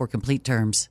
for complete terms.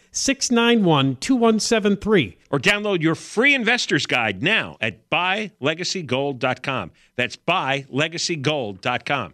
691 2173. Or download your free investor's guide now at buylegacygold.com. That's buylegacygold.com.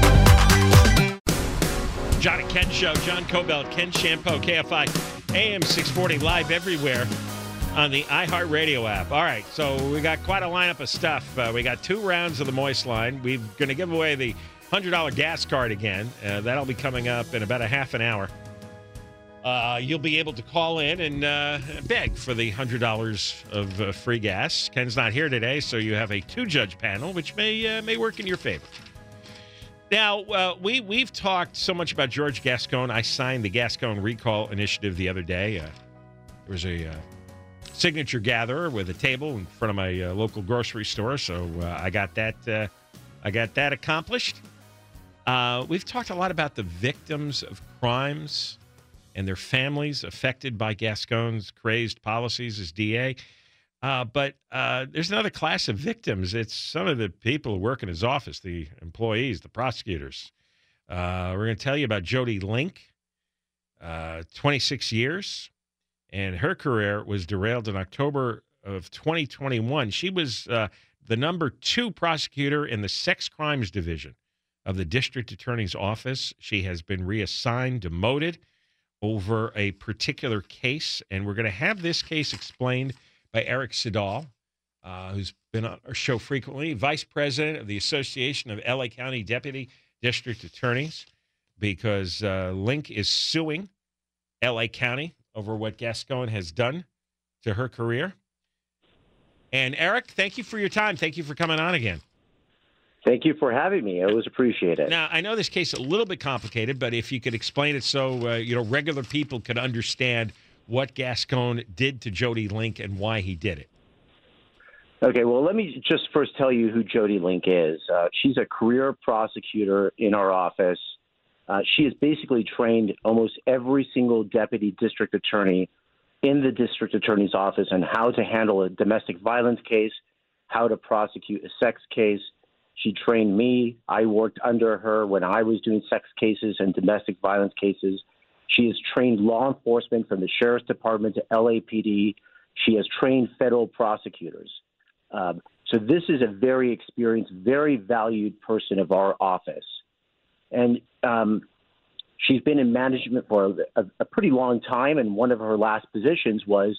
John and Ken Show, John Kobylt, Ken Chiampou, KFI, AM 640, live everywhere on the iHeartRadio app. All right, so we got quite a lineup of stuff. Uh, we got two rounds of the Moist Line. We're going to give away the $100 gas card again. Uh, that'll be coming up in about a half an hour. Uh, you'll be able to call in and uh, beg for the $100 of uh, free gas. Ken's not here today, so you have a two judge panel, which may, uh, may work in your favor. Now, uh, we, we've talked so much about George Gascon. I signed the Gascon Recall Initiative the other day. Uh, there was a uh, signature gatherer with a table in front of my uh, local grocery store, so uh, I got that uh, I got that accomplished. we've talked a lot about the victims of crimes and their families affected by Gascon's crazed policies as DA. Uh, but uh, there's another class of victims. It's some of the people who work in his office, the employees, the prosecutors. Uh, we're going to tell you about Jody Link, uh, 26 years, and her career was derailed in October of 2021. She was uh, the number two prosecutor in the sex crimes division of the district attorney's office. She has been reassigned, demoted over a particular case, and we're going to have this case explained by Eric Siddall, uh, who's been on our show frequently, vice president of the Association of LA County Deputy District Attorneys, because uh, Link is suing LA County over what Gascon has done to her career. And Eric, thank you for your time. Thank you for coming on again. Thank you for having me. I always appreciate it. Now, I know this case is a little bit complicated, but if you could explain it so uh, you know regular people could understand what Gascon did to Jody Link and why he did it. Okay, well, let me just first tell you who Jody Link is. Uh, she's a career prosecutor in our office. Uh, she has basically trained almost every single deputy district attorney in the district attorney's office on how to handle a domestic violence case, how to prosecute a sex case. She trained me. I worked under her when I was doing sex cases and domestic violence cases. She has trained law enforcement from the sheriff's department to LAPD. She has trained federal prosecutors. Um, so this is a very experienced, very valued person of our office, and um, she's been in management for a, a, pretty long time. And one of her last positions was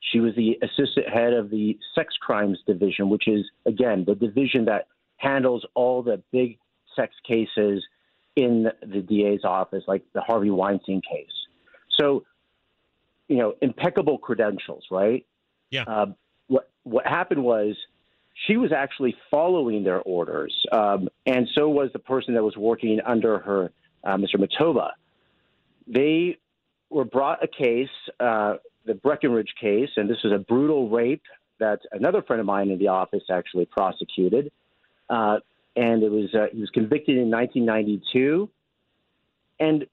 she was the assistant head of the sex crimes division, which is again the division that handles all the big sex cases in the DA's office, like the Harvey Weinstein case. So, you know, impeccable credentials, right? Yeah. Uh, what what happened was she was actually following their orders, um, and so was the person that was working under her, uh, Mr. Matoba. They were brought a case, uh, the Breckenridge case, and this was a brutal rape that another friend of mine in the office actually prosecuted. And it was uh, he was convicted in 1992, and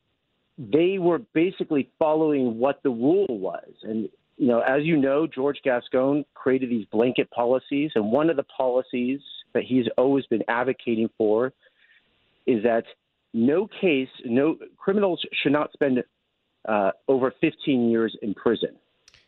they were basically following what the rule was. And you know, as you know, George Gascon created these blanket policies, and one of the policies that he's always been advocating for is that no case, no criminals should not spend uh, over 15 years in prison.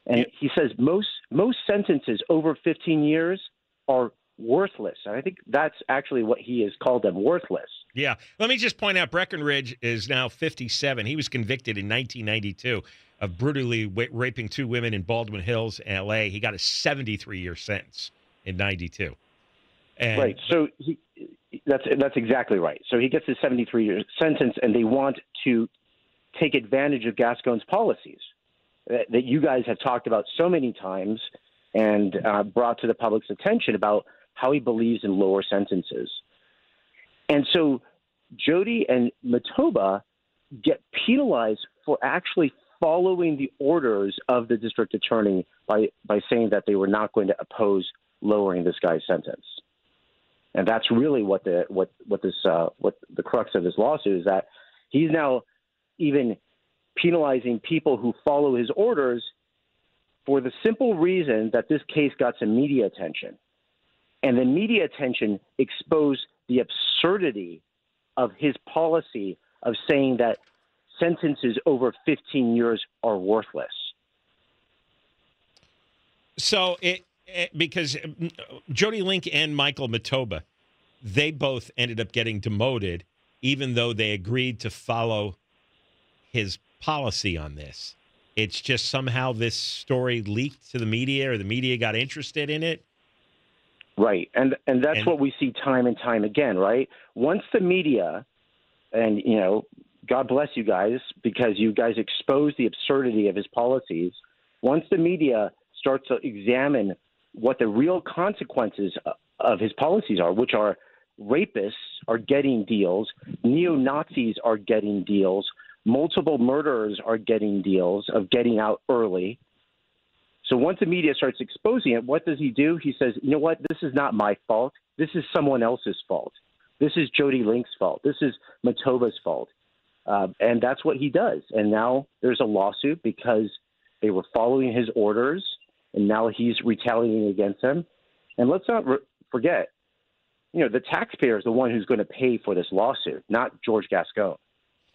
And yeah. he says most most sentences over 15 years are worthless. And I think that's actually what he has called them worthless. Yeah. Let me just point out Breckenridge is now 57. He was convicted in 1992 of brutally raping two women in Baldwin Hills, L.A. He got a 73 year sentence in 92. And right. So he, that's that's exactly right. So he gets a 73 year sentence, and they want to take advantage of Gascon's policies that, that you guys have talked about so many times and uh, brought to the public's attention about how he believes in lower sentences. And so Jody and Matoba get penalized for actually following the orders of the district attorney by, by saying that they were not going to oppose lowering this guy's sentence. And that's really what the what what this uh, what the crux of this lawsuit is that he's now even penalizing people who follow his orders for the simple reason that this case got some media attention. And the media attention exposed the absurdity of his policy of saying that sentences over 15 years are worthless. So it, it because Jody Link and Michael Matoba, they both ended up getting demoted, even though they agreed to follow his policy on this. It's just somehow this story leaked to the media, or the media got interested in it, Right, and and that's and, what we see time and time again. Right, once the media, and you know, God bless you guys because you guys expose the absurdity of his policies. Once the media starts to examine what the real consequences of his policies are, which are rapists are getting deals, neo Nazis are getting deals, multiple murderers are getting deals of getting out early. So once the media starts exposing it, what does he do? He says, you know what? This is not my fault. This is someone else's fault. This is Jody Link's fault. This is Matoba's fault. Uh, and that's what he does. And now there's a lawsuit because they were following his orders, and now he's retaliating against them. And let's not re- forget, you know, the taxpayer is the one who's going to pay for this lawsuit, not George Gascon.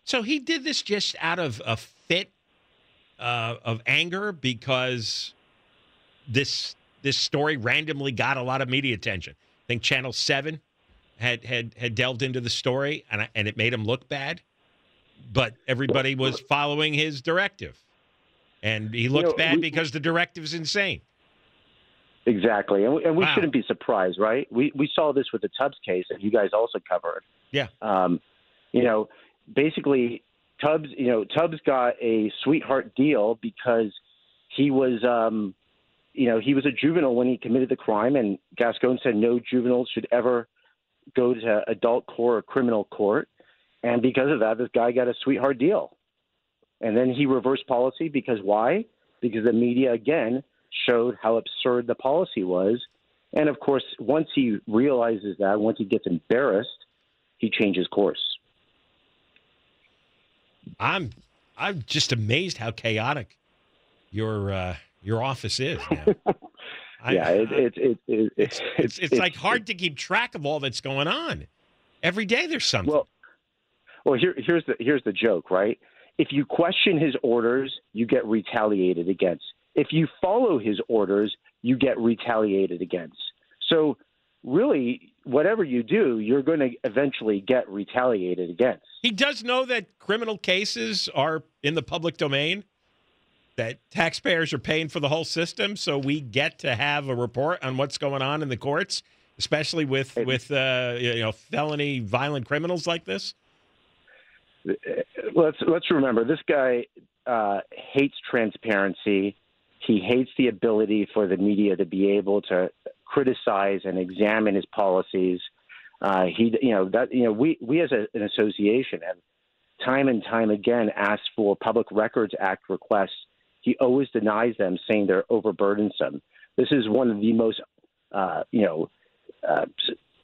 So he did this just out of a fit uh, of anger because this this story randomly got a lot of media attention. I think Channel Seven had had had delved into the story, and and it made him look bad. But everybody was following his directive, and he looked you know, bad we, because the directive's insane. Exactly, and we, and we wow. shouldn't be surprised, right? We we saw this with the Tubbs case that you guys also covered. Yeah. Um, you know, basically, Tubbs, you know, Tubbs got a sweetheart deal because he was um, you know, he was a juvenile when he committed the crime, and Gascon said no juveniles should ever go to adult court or criminal court. And because of that, this guy got a sweetheart deal. And then he reversed policy because why? Because the media, again, showed how absurd the policy was. And of course, once he realizes that, once he gets embarrassed, he changes course. I'm I'm just amazed how chaotic your uh, your office is now. yeah, it, it, it, it, it's, it's, it's like hard to keep track of all that's going on. Every day there's something. Well, well, here, here's the here's the joke, right? If you question his orders, you get retaliated against. If you follow his orders, you get retaliated against. So, really, whatever you do, you're going to eventually get retaliated against. He does know that criminal cases are in the public domain, that taxpayers are paying for the whole system, so we get to have a report on what's going on in the courts, especially with with uh, you know felony violent criminals like this. Let's let's remember this guy uh, hates transparency. He hates the ability for the media to be able to criticize and examine his policies. Uh, he, you know, that you know, we we as a, an association have time and time again asked for Public Records Act requests. He always denies them, saying they're overburdensome. This is one of the most, uh, you know, uh,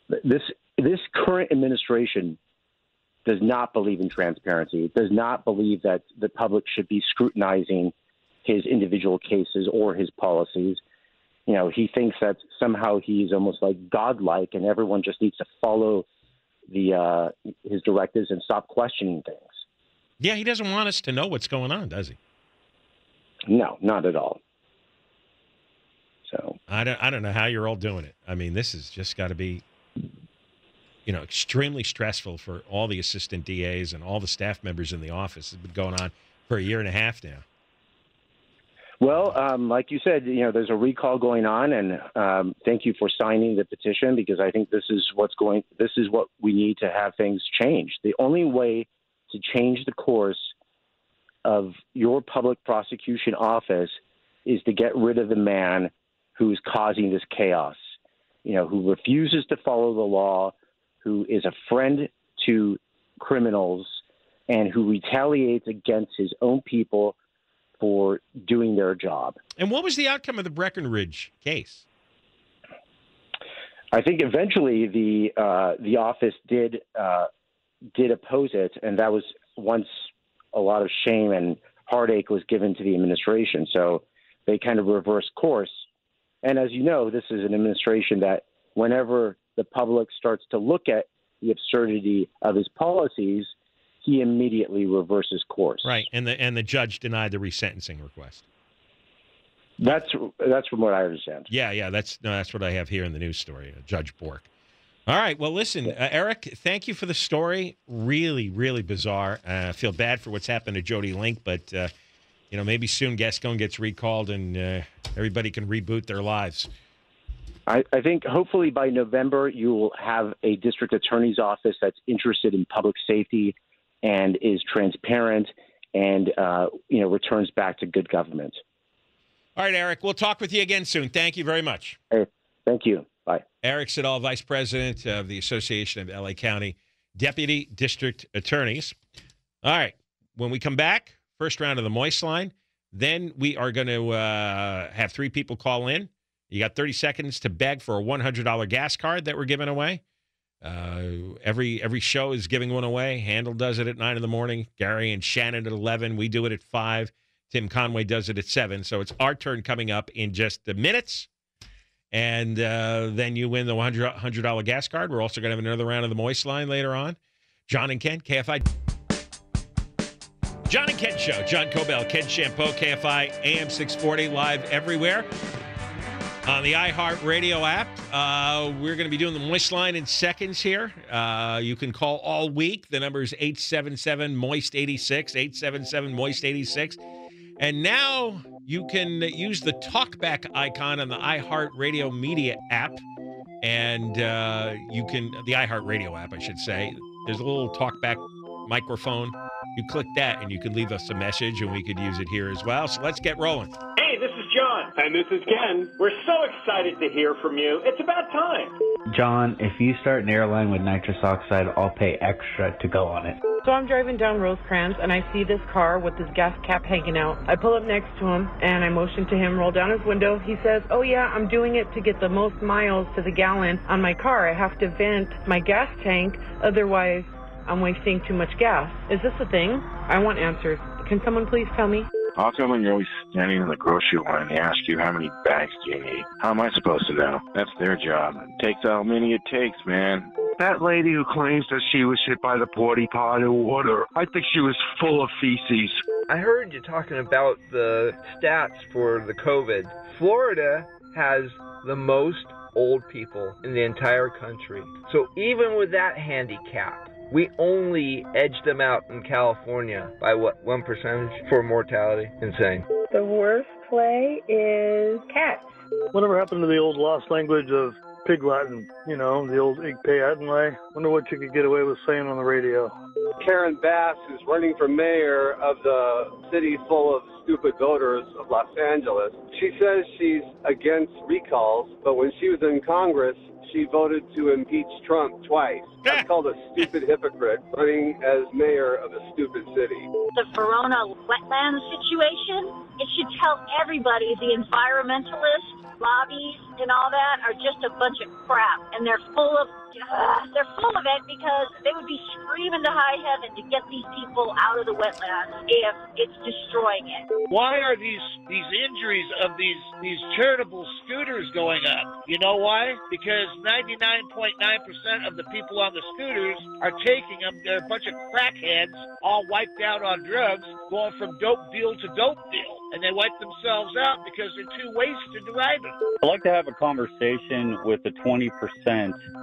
this this current administration does not believe in transparency. Does not believe that the public should be scrutinizing his individual cases or his policies. You know, he thinks that somehow he's almost like godlike, and everyone just needs to follow the uh, his directives and stop questioning things. Yeah, he doesn't want us to know what's going on, does he? No, not at all. So I don't, I don't know how you're all doing it. I mean, this has just got to be, you know, extremely stressful for all the assistant DAs and all the staff members in the office. It's been going on for a year and a half now. Well, um, like you said, you know, there's a recall going on, and um, thank you for signing the petition because I think this is what's going. This is what we need to have things changed. The only way to change the course of your public prosecution office is to get rid of the man who is causing this chaos. You know, who refuses to follow the law, who is a friend to criminals, and who retaliates against his own people for doing their job. And what was the outcome of the Breckenridge case? I think eventually the uh, the office did uh, did oppose it, and that was once a lot of shame and heartache was given to the administration. So they kind of reversed course. And as you know, this is an administration that whenever the public starts to look at the absurdity of his policies, he immediately reverses course. Right, and the and the judge denied the resentencing request. That's that's from what I understand. Yeah, yeah, that's no, that's what I have here in the news story. Uh, judge Bork. All right, well, listen, uh, Eric, thank you for the story. Really, really bizarre. Uh, I feel bad for what's happened to Jody Link, but uh, you know maybe soon Gascon gets recalled and uh, everybody can reboot their lives. I, I think hopefully by November you will have a district attorney's office that's interested in public safety and is transparent and uh, you know returns back to good government. All right, Eric. We'll talk with you again soon. Thank you very much. Hey, thank you. Bye. Eric Siddall, Vice President of the Association of LA County Deputy District Attorneys. All right. When we come back, first round of the Moist Line, then we are going to uh, have three people call in. You got 30 seconds to beg for a $100 gas card that we're giving away. Uh, every every show is giving one away. Handel does it at nine in the morning. Gary and Shannon at eleven. We do it at five. Tim Conway does it at seven. So it's our turn coming up in just the minutes, and uh, then you win the one hundred dollar gas card. We're also going to have another round of the Moist Line later on. John and Ken, KFI. John and Ken Show. John Kobylt, Ken Chiampou, KFI AM 640, live everywhere on the iHeartRadio app. Uh, we're going to be doing the Moist Line in seconds here. Uh, you can call all week. The number is 877 Moist 86, 877 Moist 86. And now you can use the talkback icon on the iHeartRadio Media app. And uh, you can, the iHeartRadio app, I should say. There's a little talkback microphone. You click that and you can leave us a message and we could use it here as well. So let's get rolling. Hey, this is John. And this is Ken. We're so excited to hear from you. It's about time. John, if you start an airline with nitrous oxide, I'll pay extra to go on it. So I'm driving down Rosecrans and I see this car with this gas cap hanging out. I pull up next to him and I motion to him roll down his window. He says, "Oh yeah, I'm doing it to get the most miles to the gallon on my car. I have to vent my gas tank, otherwise I'm wasting too much gas. Is this a thing? I want answers. Can someone please tell me?" How come when you're always standing in the grocery line, they ask you how many bags do you need? How am I supposed to know? That's their job. It takes how many it takes, man. That lady who claims that she was hit by the porty pot in water, I think she was full of feces. I heard you talking about the stats for the COVID. Florida has the most old people in the entire country. So even with that handicap, we only edge them out in California by what, one percentage for mortality? Insane. The worst play is cats. Whatever happened to the old lost language of Pig Latin? You know, the old Ig Way. Wonder what you could get away with saying on the radio. Karen Bass, who's running for mayor of the city full of stupid voters of Los Angeles, she says she's against recalls, but when she was in Congress, she voted to impeach Trump twice. That's called a stupid hypocrite running as mayor of a stupid city. The Ballona wetland situation, it should tell everybody the environmentalists, lobbies, and all that are just a bunch of crap. And they're full of they're full of it because they would be screaming to high heaven to get these people out of the wetlands if it's destroying it. Why are these these injuries of these these charitable scooters going up? You know why? Because 99.9% of the people on the scooters are taking them. They're a bunch of crackheads, all wiped out on drugs, going from dope deal to dope deal, and they wipe themselves out because they're too wasted to ride them. I'd like to have a conversation with the 20%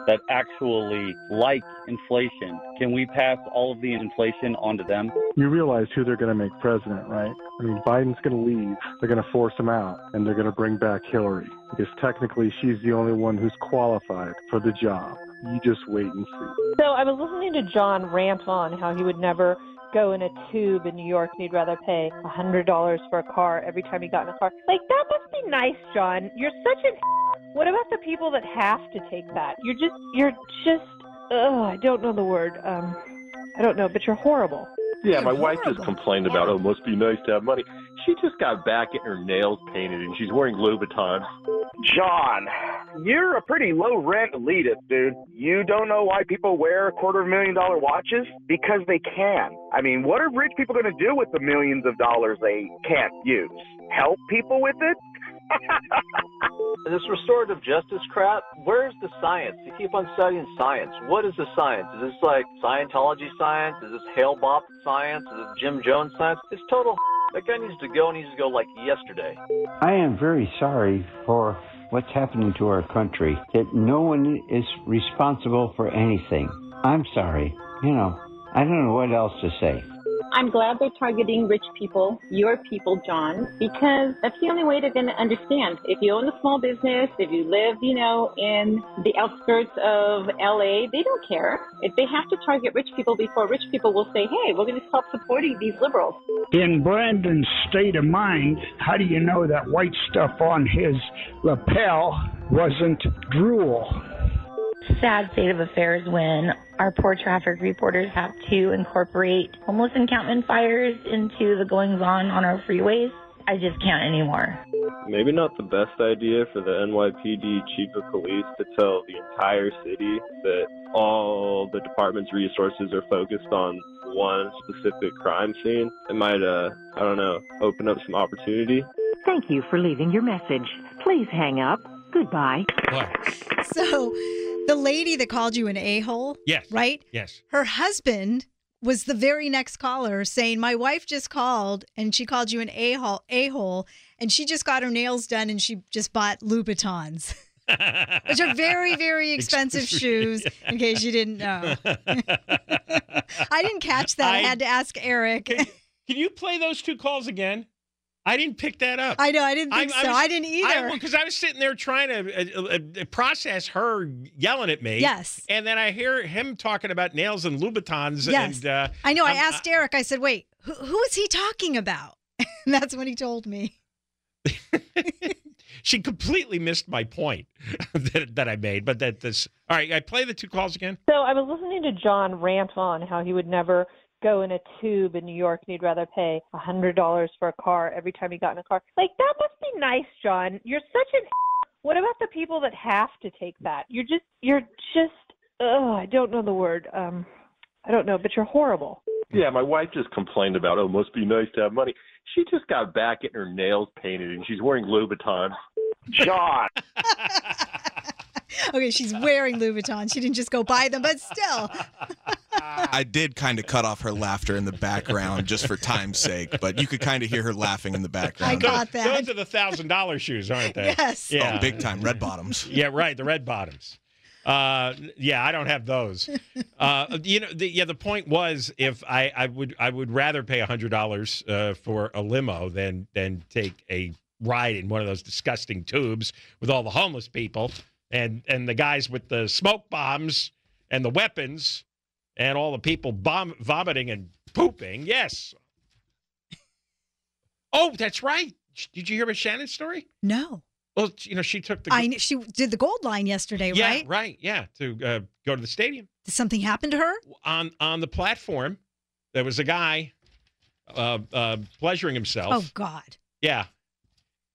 that actually like inflation. Can we pass all of the inflation onto them? You realize who they're going to make president, right? I mean, Biden's going to leave. They're going to force him out, and they're going to bring back Hillary because technically she's the only one who's qualified for the job. You just wait and see. So I was listening to John rant on how he would never go in a tube in New York and he'd rather pay a hundred dollars for a car every time he got in a car. Like that must be nice, John. You're such an what about the people that have to take that? You're just you're just ugh, I don't know the word. Um I don't know, but you're horrible. Yeah, my wife just complained about oh, it must be nice to have money. She just got back getting her nails painted and she's wearing Louboutins. John, you're a pretty low rent elitist, dude. You don't know why people wear quarter of a million dollar watches? Because they can. I mean, what are rich people going to do with the millions of dollars they can't use? Help people with it? this restorative justice crap, where's the science? You keep on studying science. What is the science? Is this like Scientology science? Is this Hale Bopp science? Is this Jim Jones science? It's total. That guy needs to go, and he needs to go like yesterday. I am very sorry for what's happening to our country, that no one is responsible for anything. I'm sorry. You know, I don't know what else to say. I'm glad they're targeting rich people, your people, John, because that's the only way they're going to understand. If you own a small business, if you live, you know, in the outskirts of LA, they don't care. If they have to target rich people before rich people will say, hey, we're going to stop supporting these liberals. In Brandon's state of mind, how do you know that white stuff on his lapel wasn't drool? sad state of affairs when our poor traffic reporters have to incorporate homeless encampment fires into the goings on on our freeways. I just can't anymore. Maybe not the best idea for the NYPD chief of police to tell the entire city that all the department's resources are focused on one specific crime scene. It might, uh, I don't know, open up some opportunity. Thank you for leaving your message. Please hang up. Goodbye. So, the lady that called you an a hole, Yes. right? Yes. Her husband was the very next caller saying, My wife just called and she called you an a hole, a hole, and she just got her nails done and she just bought Louboutins. Which are very, very expensive shoes, in case you didn't know. I didn't catch that. I, I- had to ask Eric. Can you play those two calls again? I didn't pick that up. I know, I didn't think so. I didn't either. Because I, was sitting there trying to uh, uh, process her yelling at me. Yes. And then I hear him talking about nails and Louboutins. Yes. And, uh, I know. I I'm- asked Eric, I said, wait, who, who is he talking about? And that's when he told me. she completely missed my point that, that I made. But that this. All right, I play the two calls again. So I was listening to John rant on how he would never go in a tube in New York and he'd rather pay a hundred dollars for a car every time he got in a car. Like that must be nice, John. You're such an what about the people that have to take that? You're just you're just Oh, I don't know the word. Um I don't know, but you're horrible. Yeah, my wife just complained about oh, must be nice to have money. She just got back getting her nails painted and she's wearing Louboutins. John. Okay, she's wearing Louboutins. She didn't just go buy them, but still. I did kind of cut off her laughter in the background just for time's sake, but you could kind of hear her laughing in the background. I got that. Those are the thousand dollar shoes, aren't they? Yes. Yeah. Oh, big time. Red bottoms. Yeah, right. The red bottoms. Uh, yeah, I don't have those. Uh, you know, the, yeah. The point was, if I, I would, I would rather pay a hundred dollars uh, for a limo than than take a ride in one of those disgusting tubes with all the homeless people and and the guys with the smoke bombs and the weapons and all the people bomb, vomiting and pooping. Yes. Oh, that's right. Did you hear about Shannon's story? No. Well, you know, she took the I she did the gold line yesterday, yeah, right? right, yeah, to uh, go to the stadium Did something happen to her? on on the platform. There was a guy uh, uh, pleasuring himself. Oh God. Yeah,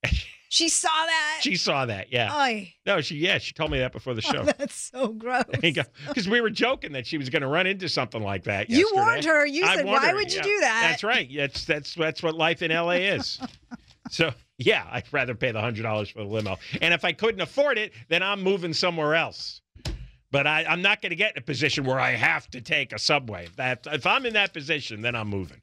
She saw that. she saw that. Yeah, Oy. no, she yeah, she told me that before the oh, show. That's so gross. Because we were joking that she was going to run into something like that. You yesterday. warned her. You I said, "Why her, would you yeah. do that?" That's right. That's that's that's what life in LA is. so yeah, I'd rather pay the hundred dollars for the limo. And if I couldn't afford it, then I'm moving somewhere else. But I, I'm not going to get in a position where I have to take a subway. That if I'm in that position, then I'm moving.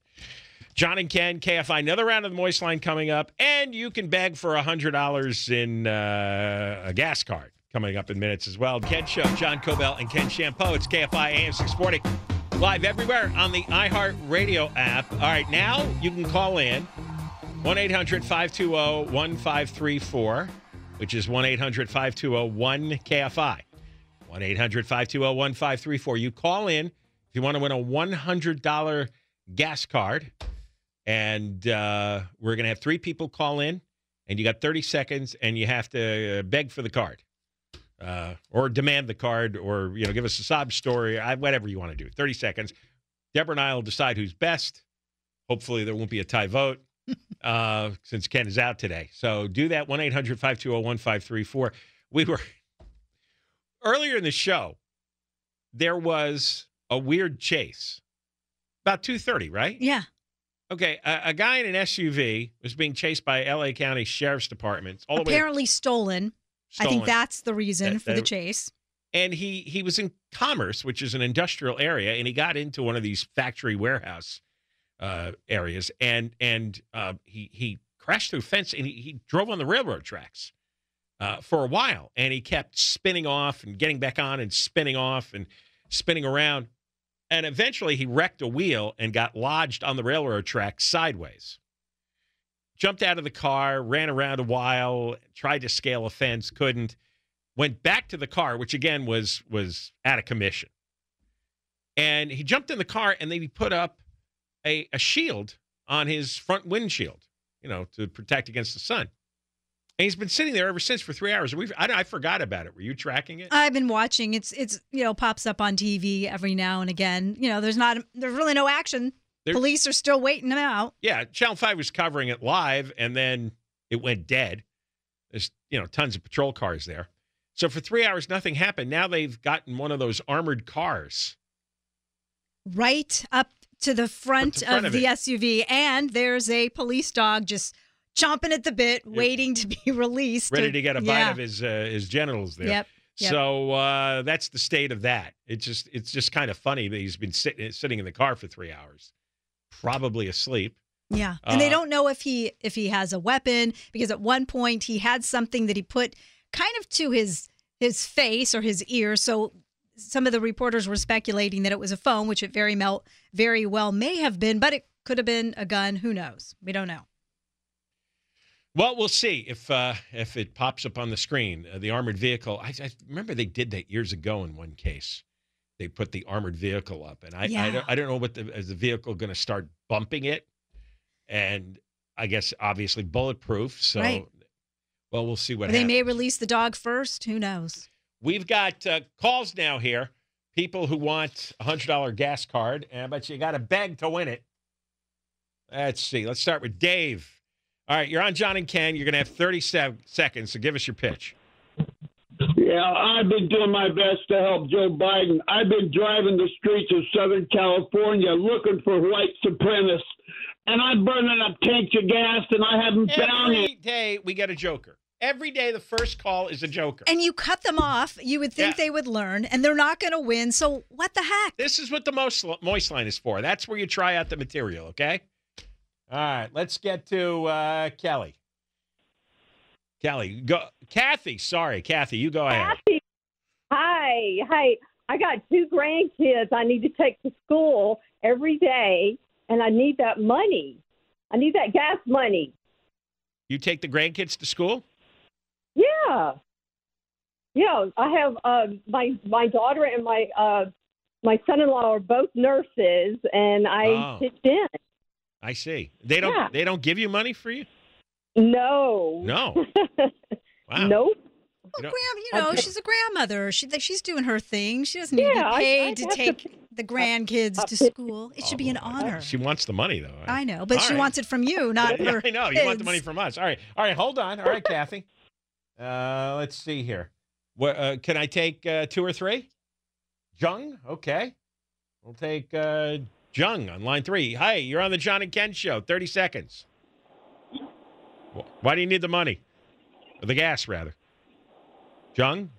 John and Ken, KFI, another round of the Moist Line coming up, and you can beg for hundred dollars in uh, a gas card coming up in minutes as well. Ken Show, John Kobylt and Ken Chiampou. It's KFI AM 640, live everywhere on the iHeart Radio app. All right, now you can call in 1 800 520 1534, which is 1 800 520 1KFI. 1 800 520 1534. You call in if you want to win a $100 gas card. And uh, we're going to have three people call in, and you got 30 seconds, and you have to uh, beg for the card. Uh, or demand the card, or you know, give us a sob story, whatever you want to do. 30 seconds. Deborah and I will decide who's best. Hopefully, there won't be a tie vote uh, since Ken is out today. So do that 1 800 520 1534. We were earlier in the show, there was a weird chase about 2.30, right? Yeah. Okay, a, a guy in an SUV was being chased by LA County Sheriff's Department all the way. Apparently stolen. I think that's the reason That- for the chase. and he he was in Commerce, which is an industrial area, and he got into one of these factory warehouse uh, areas, and and uh, he he crashed through a fence, and he, he drove on the railroad tracks uh, for a while, and he kept spinning off and getting back on and spinning off and spinning around, and eventually he wrecked a wheel and got lodged on the railroad track sideways. Jumped out of the car, ran around a while, tried to scale a fence, couldn't went back to the car, which again was was out of commission. And he jumped in the car and then he put up a, a shield on his front windshield, you know, to protect against the sun. And he's been sitting there ever since for three hours. We I, I forgot about it. Were you tracking it? I've been watching. It's it's you know pops up on TV every now and again. You know, there's not there's really no action. There- Police are still waiting him out. Yeah, Channel Five was covering it live, and then it went dead. There's you know tons of patrol cars there. So for three hours, nothing happened. Now they've gotten one of those armored cars. right up to the front, front of, of the. SUV, and there's a police dog just chomping at the bit, waiting to be released. ready to get a bite yeah. of his uh, his genitals there. Yep, yep. So uh, that's the state of that. It's just it's just kind of funny that he's been sitting sitting in the car for three hours, probably asleep. Yeah, and they Uh, don't know if he if he has a weapon because at one point he had something that he put kind of to his his face or his ear. So some of the reporters were speculating that it was a phone, which it very mel- very well may have been, but it could have been a gun. Who knows? We don't know. Well, we'll see if uh, if it pops up on the screen. Uh, the armored vehicle. I, I remember they did that years ago in one case. They put the armored vehicle up, and I I, don't, I don't know what the is the vehicle going to start bumping it, and I guess obviously bulletproof. So, Right. well, we'll see what happens. they happens. may release the dog first. Who knows? We've got uh, calls now here. People who want a hundred dollar gas card, and but you got to beg to win it. Let's see. Let's start with Dave. All right, you're on John and Ken. You're going to have 30 seconds. So give us your pitch. Yeah, I've been doing my best to help Joe Biden. I've been driving the streets of Southern California looking for white supremacists, and I'm burning up tanks of gas, and I haven't found Every it. day we get a joker. Every day, the first call is a joker. And you cut them off. You would think Yeah. they would learn, and they're not going to win. So what the heck? This is what the moist, moist line is for. That's where you try out the material, okay? All right, let's get to uh, Kelly. Kelly, go. Kathy, sorry, Kathy, you go ahead. Kathy. Hi. Hi. I got two grandkids I need to take to school every day, and I need that money. I need that gas money. You take the grandkids to school? Yeah. Yeah. I have uh, my my daughter and my uh, my son-in-law are both nurses, and I Oh. pitch in. I see. They don't. Yeah. They don't give you money for you. No. No. Wow. Nope. You know- You know, she's a grandmother. She she's doing her thing. She doesn't need Yeah, to be paid I to have to take the grandkids to school. It should be an honor. She wants the money though. I know, but All she right. wants it from you, not Yeah, her. I know. You want the money from us. All right. All right. Hold on. All right, Kathy. Uh, let's see here. What uh, can I take? Uh, two or three? Jung. Okay. We'll take uh, Jung on line three. Hi, you're on the John and Ken show. Thirty seconds. Why do you need the money? Or the gas, rather. Jung.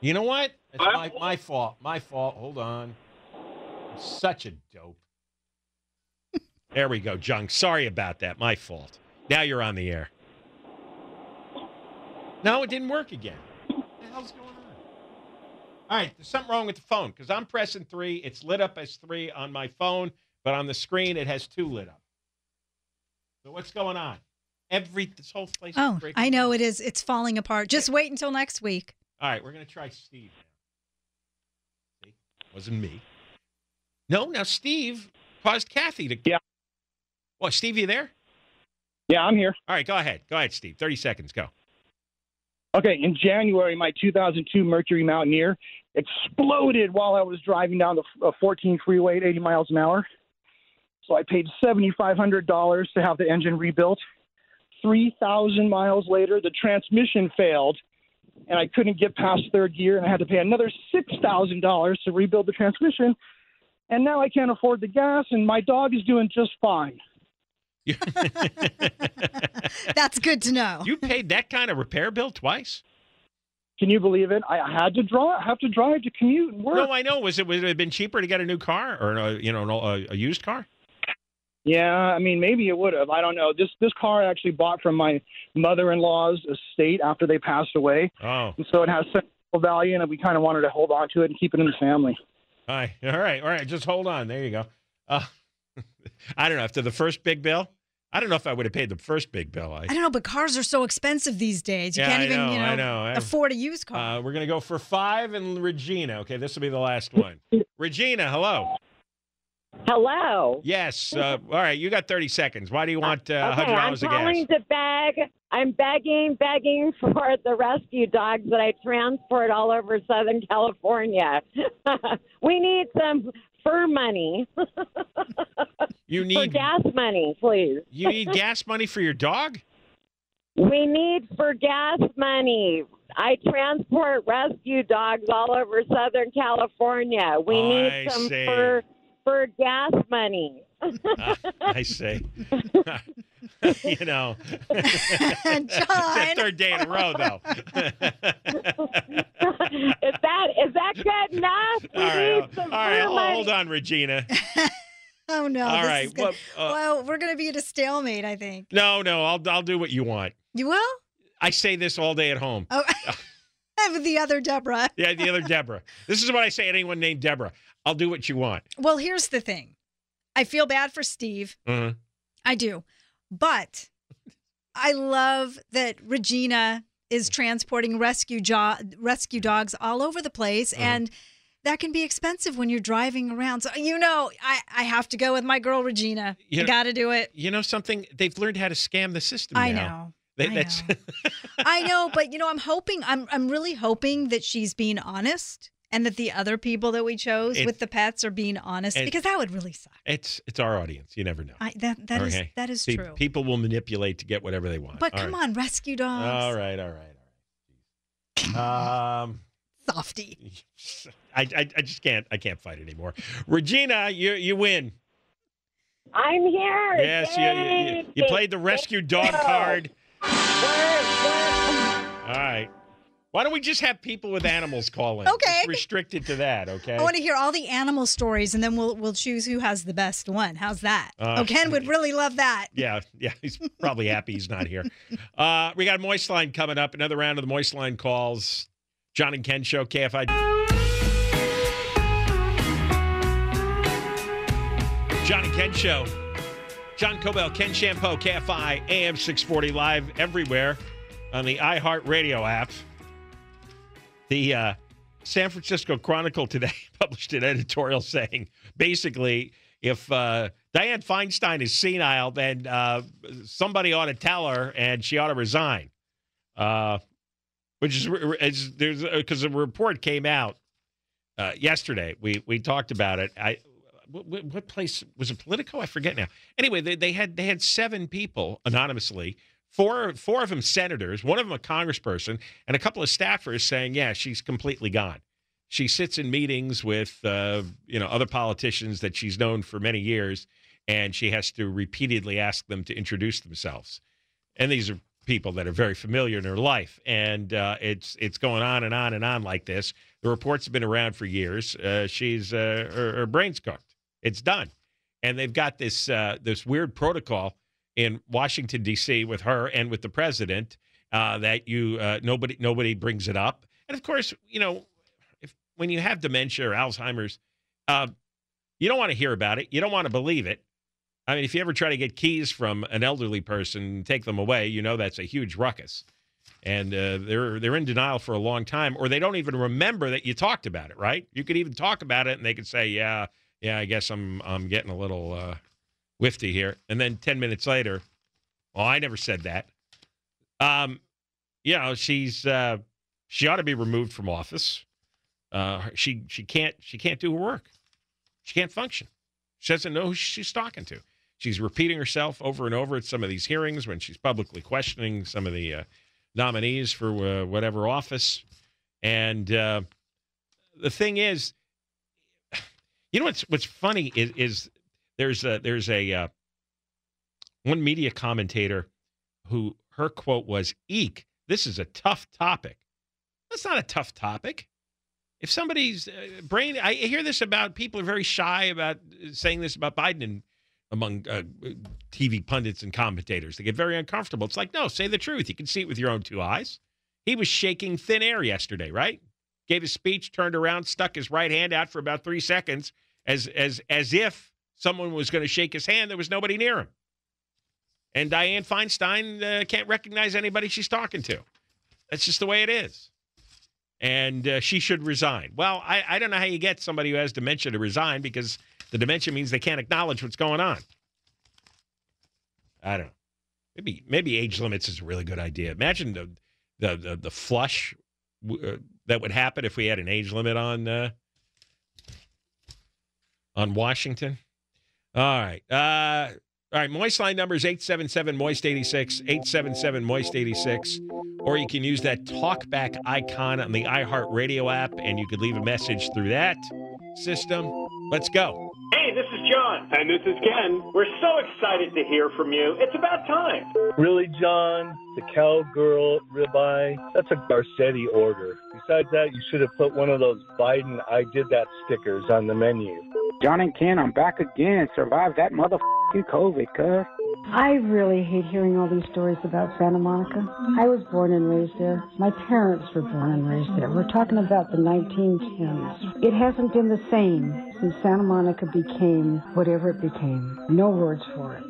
You know what? It's my, my fault. My fault. Hold on. I'm such a dope. There we go, Jung. Sorry about that. My fault. Now you're on the air. No, it didn't work again. What the hell's going on? All right, there's something wrong with the phone because I'm pressing three. It's lit up as three on my phone, but on the screen it has two lit up. So what's going on? Every this whole place. Oh, breaking I know it is. It's falling apart. Just wait until next week. All right, we're gonna try Steve now. See, wasn't me. No, now Steve caused Kathy to. Yeah. Well, Steve, you there? Yeah, I'm here. All right, go ahead. Go ahead, Steve. Thirty seconds. Go. Okay, in January, my 2002 Mercury Mountaineer exploded while I was driving down the uh, 14 freeway at 80 miles an hour. So I paid $7,500 to have the engine rebuilt. 3,000 miles later, the transmission failed, and I couldn't get past third gear, and I had to pay another $6,000 to rebuild the transmission. And now I can't afford the gas, and my dog is doing just fine. That's good to know. You paid that kind of repair bill twice? Can you believe it? I I had to drive, have to drive to commute and work. No, I know. Was it would it have been cheaper to get a new car or a, you know an, a, a used car? Yeah, I mean, maybe it would have. I don't know. This this car I actually bought from my mother-in-law's estate after they passed away, Oh, and so it has sentimental value, and we kind of wanted to hold on to it and keep it in the family. All right, all right, all right. Just hold on. There you go. Uh, I don't know. After the first big bill, I don't know if I would have paid the first big bill. I, I don't know, but cars are so expensive these days. You Yeah, can't I even, know, you I know, know. Afford a used car. Uh, we're gonna go for five and Regina. Okay, this will be the last one. Regina, hello. Hello. Yes. Uh, all right, you got thirty seconds. Why do you want uh, Okay, hundred I'm dollars a gas? calling to beg. I'm begging, begging for the rescue dogs that I transport all over Southern California. we need some fur money. You for need gas money, please. you need gas money for your dog. We need for gas money. I transport rescue dogs all over Southern California. We Oh, need I some for for gas money. Ah, I see. you know, it's the third day in a row, though. is that is that good enough? We all right, need some all right. fur money. Hold on, Regina. oh no! All right. this right, well, uh, well, we're gonna be at a stalemate, I think. No, no. I'll I'll do what you want. You will? I say this all day at home. Oh, the other Deborah. Yeah, the other Deborah. This is what I say to anyone named Deborah. I'll do what you want. Well, here's the thing. I feel bad for Steve. Mhm. I do. But I love that Regina is transporting rescue jo- rescue dogs all over the place Uh-huh. and that can be expensive when you're driving around. So you know, I, I have to go with my girl Regina. You know- got to do it. You know something? They've learned how to scam the system. I now. know. They, I that's I know, but you know, I'm hoping I'm I'm really hoping that she's being honest and that the other people that we chose It- with the pets are being honest it- because that would really suck. it's it's our audience. You never know. I, that that is Okay? that is See, true. People will manipulate to get whatever they want. But All come right. on, rescue dogs. All right, all right, all right. Um, Softy. I, I I just can't I can't fight anymore. Regina, you you win. I'm here. Yes, you, you, you, you played the rescue dog card. All right. Why don't we just have people with animals call in? Okay. Restricted to that, okay? I want to hear all the animal stories, and then we'll we'll choose who has the best one. How's that? Uh, oh, Ken would really love that. Yeah, yeah, he's probably happy he's not here. Uh, we got Moist Line coming up. Another round of the Moist Line calls. John and Ken Show, KFI. John and Ken Show. John Kobylt, Ken Chiampou, KFI, AM 640, live everywhere on the iHeartRadio app. The uh, San Francisco Chronicle today published an editorial saying basically, if uh, Dianne Feinstein is senile, then uh, somebody ought to tell her and she ought to resign. Uh, which is, is there's because a report came out uh, yesterday. We we talked about it. I what, what place was it? Politico? I forget now. Anyway, they, they had they had seven people anonymously. Four four of them senators, one of them a congressperson, and a couple of staffers saying, "Yeah, she's completely gone." She sits in meetings with uh, you know other politicians that she's known for many years, and she has to repeatedly ask them to introduce themselves. And these are people that are very familiar in her life, and uh, it's it's going on and on and on like this. The reports have been around for years. Uh, she's uh, her, her brain's cooked. It's done, and they've got this uh, this weird protocol in Washington D.C. with her and with the president uh, that you uh, nobody nobody brings it up. And of course, you know, if when you have dementia or Alzheimer's, uh, you don't want to hear about it. You don't want to believe it. I mean, if you ever try to get keys from an elderly person, and take them away, you know that's a huge ruckus. And uh, they're they're in denial for a long time, or they don't even remember that you talked about it. Right? You could even talk about it, and they could say, "Yeah, yeah, I guess I'm I'm getting a little whiffy here." And then ten minutes later, "Oh, I never said that." Um, you know, she's uh, she ought to be removed from office. Uh, she she can't she can't do her work. She can't function. She doesn't know who she's talking to. She's repeating herself over and over at some of these hearings when she's publicly questioning some of the uh, nominees for uh, whatever office. And uh, the thing is, you know what's what's funny is, is there's a, there's a uh, one media commentator who her quote was "Eek, this is a tough topic." That's not a tough topic. If somebody's uh, brain, I hear this about people are very shy about saying this about Biden and among uh, TV pundits and commentators. They get very uncomfortable. It's like, no, say the truth. You can see it with your own two eyes. He was shaking thin air yesterday, right? Gave his speech, turned around, stuck his right hand out for about three seconds, as as as if someone was going to shake his hand. There was nobody near him. And Dianne Feinstein uh, can't recognize anybody she's talking to. That's just the way it is and uh, she should resign. Well, I, I don't know how you get somebody who has dementia to resign because the dementia means they can't acknowledge what's going on. I don't know. Maybe maybe age limits is a really good idea. Imagine the the the, the flush uh, that would happen if we had an age limit on uh, on Washington. All right. Uh, all right, Moist line number is 877 Moist 86, 877 Moist 86. Or you can use that talkback icon on the iHeartRadio app and you could leave a message through that system. Let's go. Hey, this is John. And this is Ken. We're so excited to hear from you. It's about time. Really, John? The cowgirl ribeye? That's a Garcetti order. Besides that, you should have put one of those Biden I did that stickers on the menu. John and Ken, I'm back again. Survived that motherfucking COVID, cuz. I really hate hearing all these stories about Santa Monica. I was born and raised there. My parents were born and raised there. We're talking about the 1910s. It hasn't been the same since Santa Monica became whatever it became. No words for it.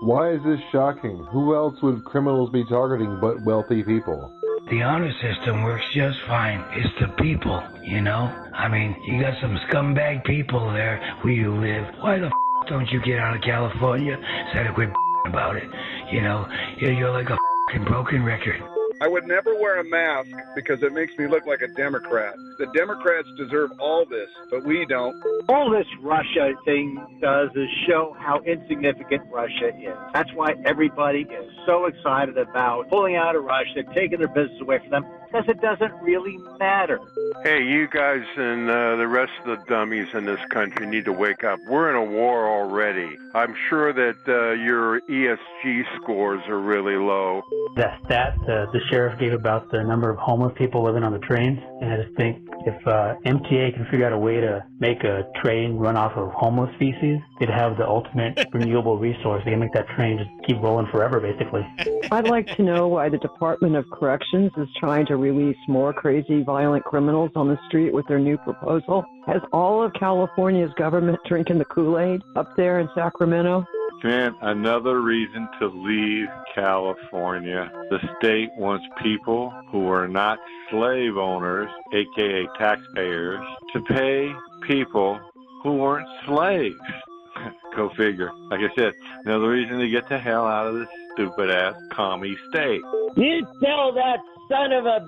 Why is this shocking? Who else would criminals be targeting but wealthy people? The honor system works just fine. It's the people, you know? I mean, you got some scumbag people there where you live. Why the f- don't you get out of California instead of quit about it? You know, you're, you're like a broken record. I would never wear a mask because it makes me look like a Democrat. The Democrats deserve all this, but we don't. All this Russia thing does is show how insignificant Russia is. That's why everybody is so excited about pulling out of Russia, taking their business away from them, because it doesn't really matter. Hey, you guys and uh, the rest of the dummies in this country need to wake up. We're in a war already. I'm sure that uh, your ESG scores are really low. That stat uh, the sheriff gave about the number of homeless people living on the trains, and I just think if uh, MTA can figure out a way to make a train run off of homeless feces, they'd have the ultimate renewable resource. They can make that train just keep rolling forever, basically. I'd like to know why the Department of Corrections is trying to release more crazy, violent criminals on the street with their new proposal. Has all of California's government drinking the Kool Aid up there in Sacramento? Man, another reason to leave California. The state wants people who are not slave owners, aka taxpayers, to pay people who weren't slaves. Go figure. Like I said, another reason to get the hell out of this stupid ass commie state. You tell that son of a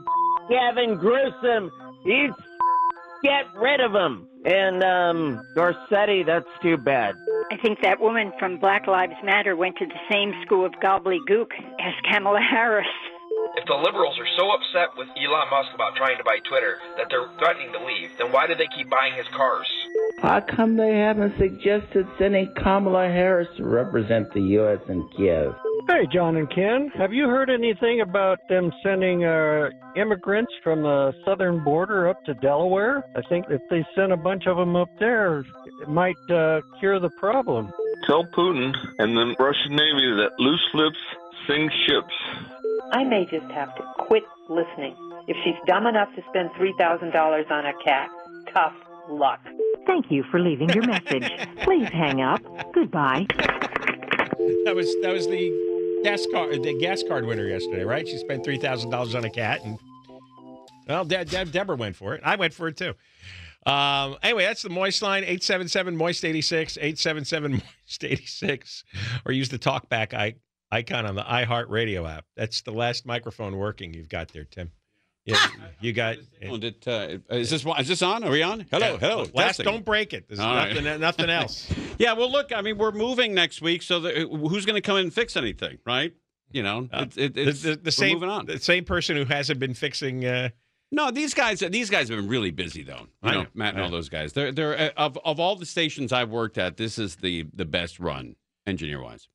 Gavin Gruesome, he's get rid of him. And um, Garcetti, that's too bad. I think that woman from Black Lives Matter went to the same school of gobbledygook as Kamala Harris. If the liberals are so upset with Elon Musk about trying to buy Twitter that they're threatening to leave, then why do they keep buying his cars? How come they haven't suggested sending Kamala Harris to represent the U.S. in Kiev? Hey, John and Ken, have you heard anything about them sending uh, immigrants from the southern border up to Delaware? I think if they send a bunch of them up there, it might uh, cure the problem. Tell Putin and the Russian Navy that loose lips sink ships. I may just have to quit listening. If she's dumb enough to spend $3,000 on a cat, tough luck. Thank you for leaving your message. Please hang up. Goodbye. That was that was the gas card the gas card winner yesterday, right? She spent three thousand dollars on a cat, and well, De- De- Deborah went for it. I went for it too. Um, anyway, that's the Moist line 877 Moist 86 877 Moist 86, or use the talkback icon on the iHeart Radio app. That's the last microphone working you've got there, Tim. Yeah, you got. Oh, did, uh, is this is this on? Are we on? Hello, Yeah. hello. Last, testing. don't break it. There's All right. nothing, nothing else. Yeah, well, look, I mean, we're moving next week, so the, who's going to come in and fix anything, right? You know, it, it, Uh, the, it's the, the we're same moving on. the same person who hasn't been fixing. Uh, No, these guys, these guys have been really busy though. You I know, know. Matt and I all know. those guys. They're they're uh, of of all the stations I've worked at, this is the the best run engineer wise.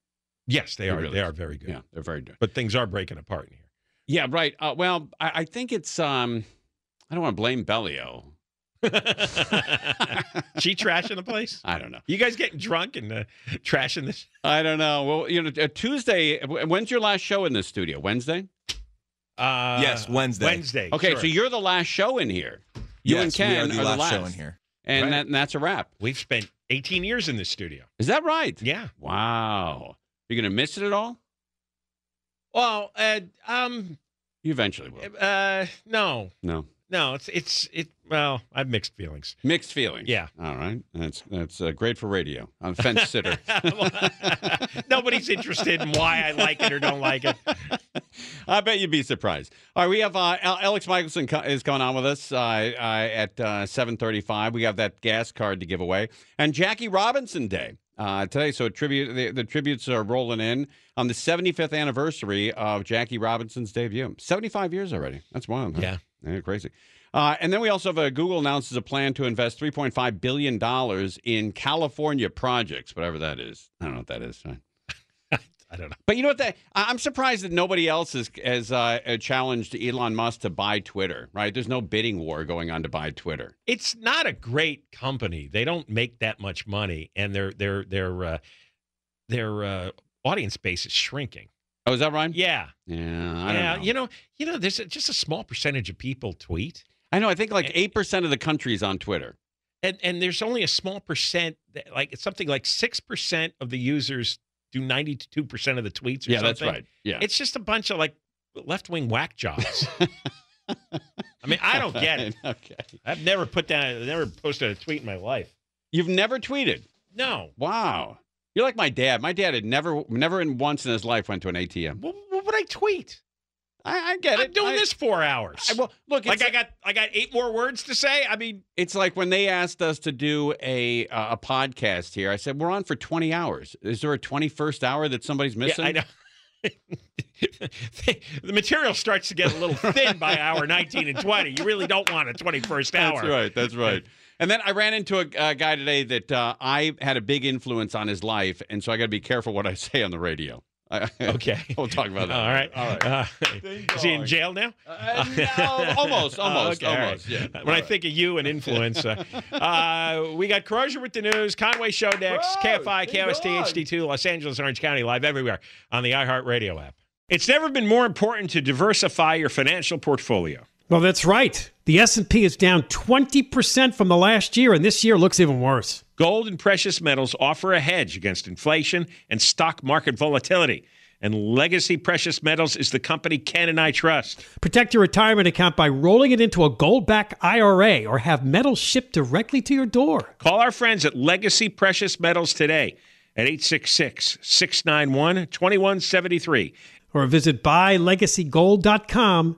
yes, they It are. really they is. are very good. Yeah, they're very good. But things are breaking apart in here. Yeah, right. Uh, well, I, I think it's um, I don't want to blame Bellio. she trashing the place? I don't know. You guys getting drunk and uh, trashing this? I don't know. Well, you know, uh, Tuesday. When's your last show in this studio? Wednesday. Uh, Yes, Wednesday. Wednesday. Okay, sure. so you're the last show in here. You and Yes, we are Ken the last show in here. and, Right. that, and that's a wrap. We've spent 18 years in this studio. Is that right? Yeah. Wow. You're gonna miss it at all? Well, uh, um, You eventually will. uh, no, No. no, it's it's it. Well, I have mixed feelings. Mixed feelings. Yeah. All right. That's that's uh, great for radio. I'm a fence sitter. Nobody's interested in why I like it or don't like it. I bet you'd be surprised. All right, we have uh, Al- Alex Michaelsen co- is coming on with us uh, uh, at uh, 7:35. We have that gas card to give away, and Jackie Robinson Day uh, today. So tribute, the, the tributes are rolling in on the 75th anniversary of Jackie Robinson's debut. 75 years already. That's wild. huh? Yeah. Yeah, crazy. Uh, and then we also have a Google announces a plan to invest 3.5 billion dollars in California projects, whatever that is. I don't know what that is. Right? I don't know. But you know what? That I'm surprised that nobody else has has uh, uh, challenged Elon Musk to buy Twitter. Right? There's no bidding war going on to buy Twitter. It's not a great company. They don't make that much money, and their their their uh, their uh, audience base is shrinking. Oh, is that right? Yeah, Yeah, I yeah. don't know. You know, you know. There's a, just a small percentage of people tweet. I know. I think like eight percent of the country is on Twitter. and and there's only a small percent that, like it's something like 6% of the users do 92% of the tweets or Yeah, that's something. right. Yeah. it's just a bunch of like left-wing whack jobs i mean i don't get it okay. i've never put down I've never posted a tweet in my life You've never tweeted. no Wow. You're like my dad. My dad had never, never in once in his life went to an ATM. what, what would i tweet I, I get I'm it. doing I- this four hours. I- well, look, like I got I got eight more words to say. I mean, It's like when they asked us to do a uh, a podcast here. I said we're on for twenty hours. Is there a twenty first hour that somebody's missing? Yeah, I know. the material starts to get a little thin by hour 19 and 20. You really don't want a 21st hour. That's right. That's right. And then I ran into a, a guy today that uh, I had a big influence on his life, and so I got to be careful what I say on the radio. Okay. we'll talk about that. All right. All right. Uh, is he in jail now? Uh, no, almost, almost, okay, all right. almost. Yeah. When I think of you and influence, uh, uh, we got Corrosion with the news, Conway Show next, KFI, KOST, HD2, Los Angeles, Orange County, live everywhere on the iHeartRadio app. It's never been more important to diversify your financial portfolio. Well, that's right. The S&P is down 20% from the last year and this year looks even worse. Gold and precious metals offer a hedge against inflation and stock market volatility. And Legacy Precious Metals is the company Ken and I trust. Protect your retirement account by rolling it into a gold-backed IRA or have metals shipped directly to your door. Call our friends at Legacy Precious Metals today at 866 691 2173. Or visit buylegacygold.com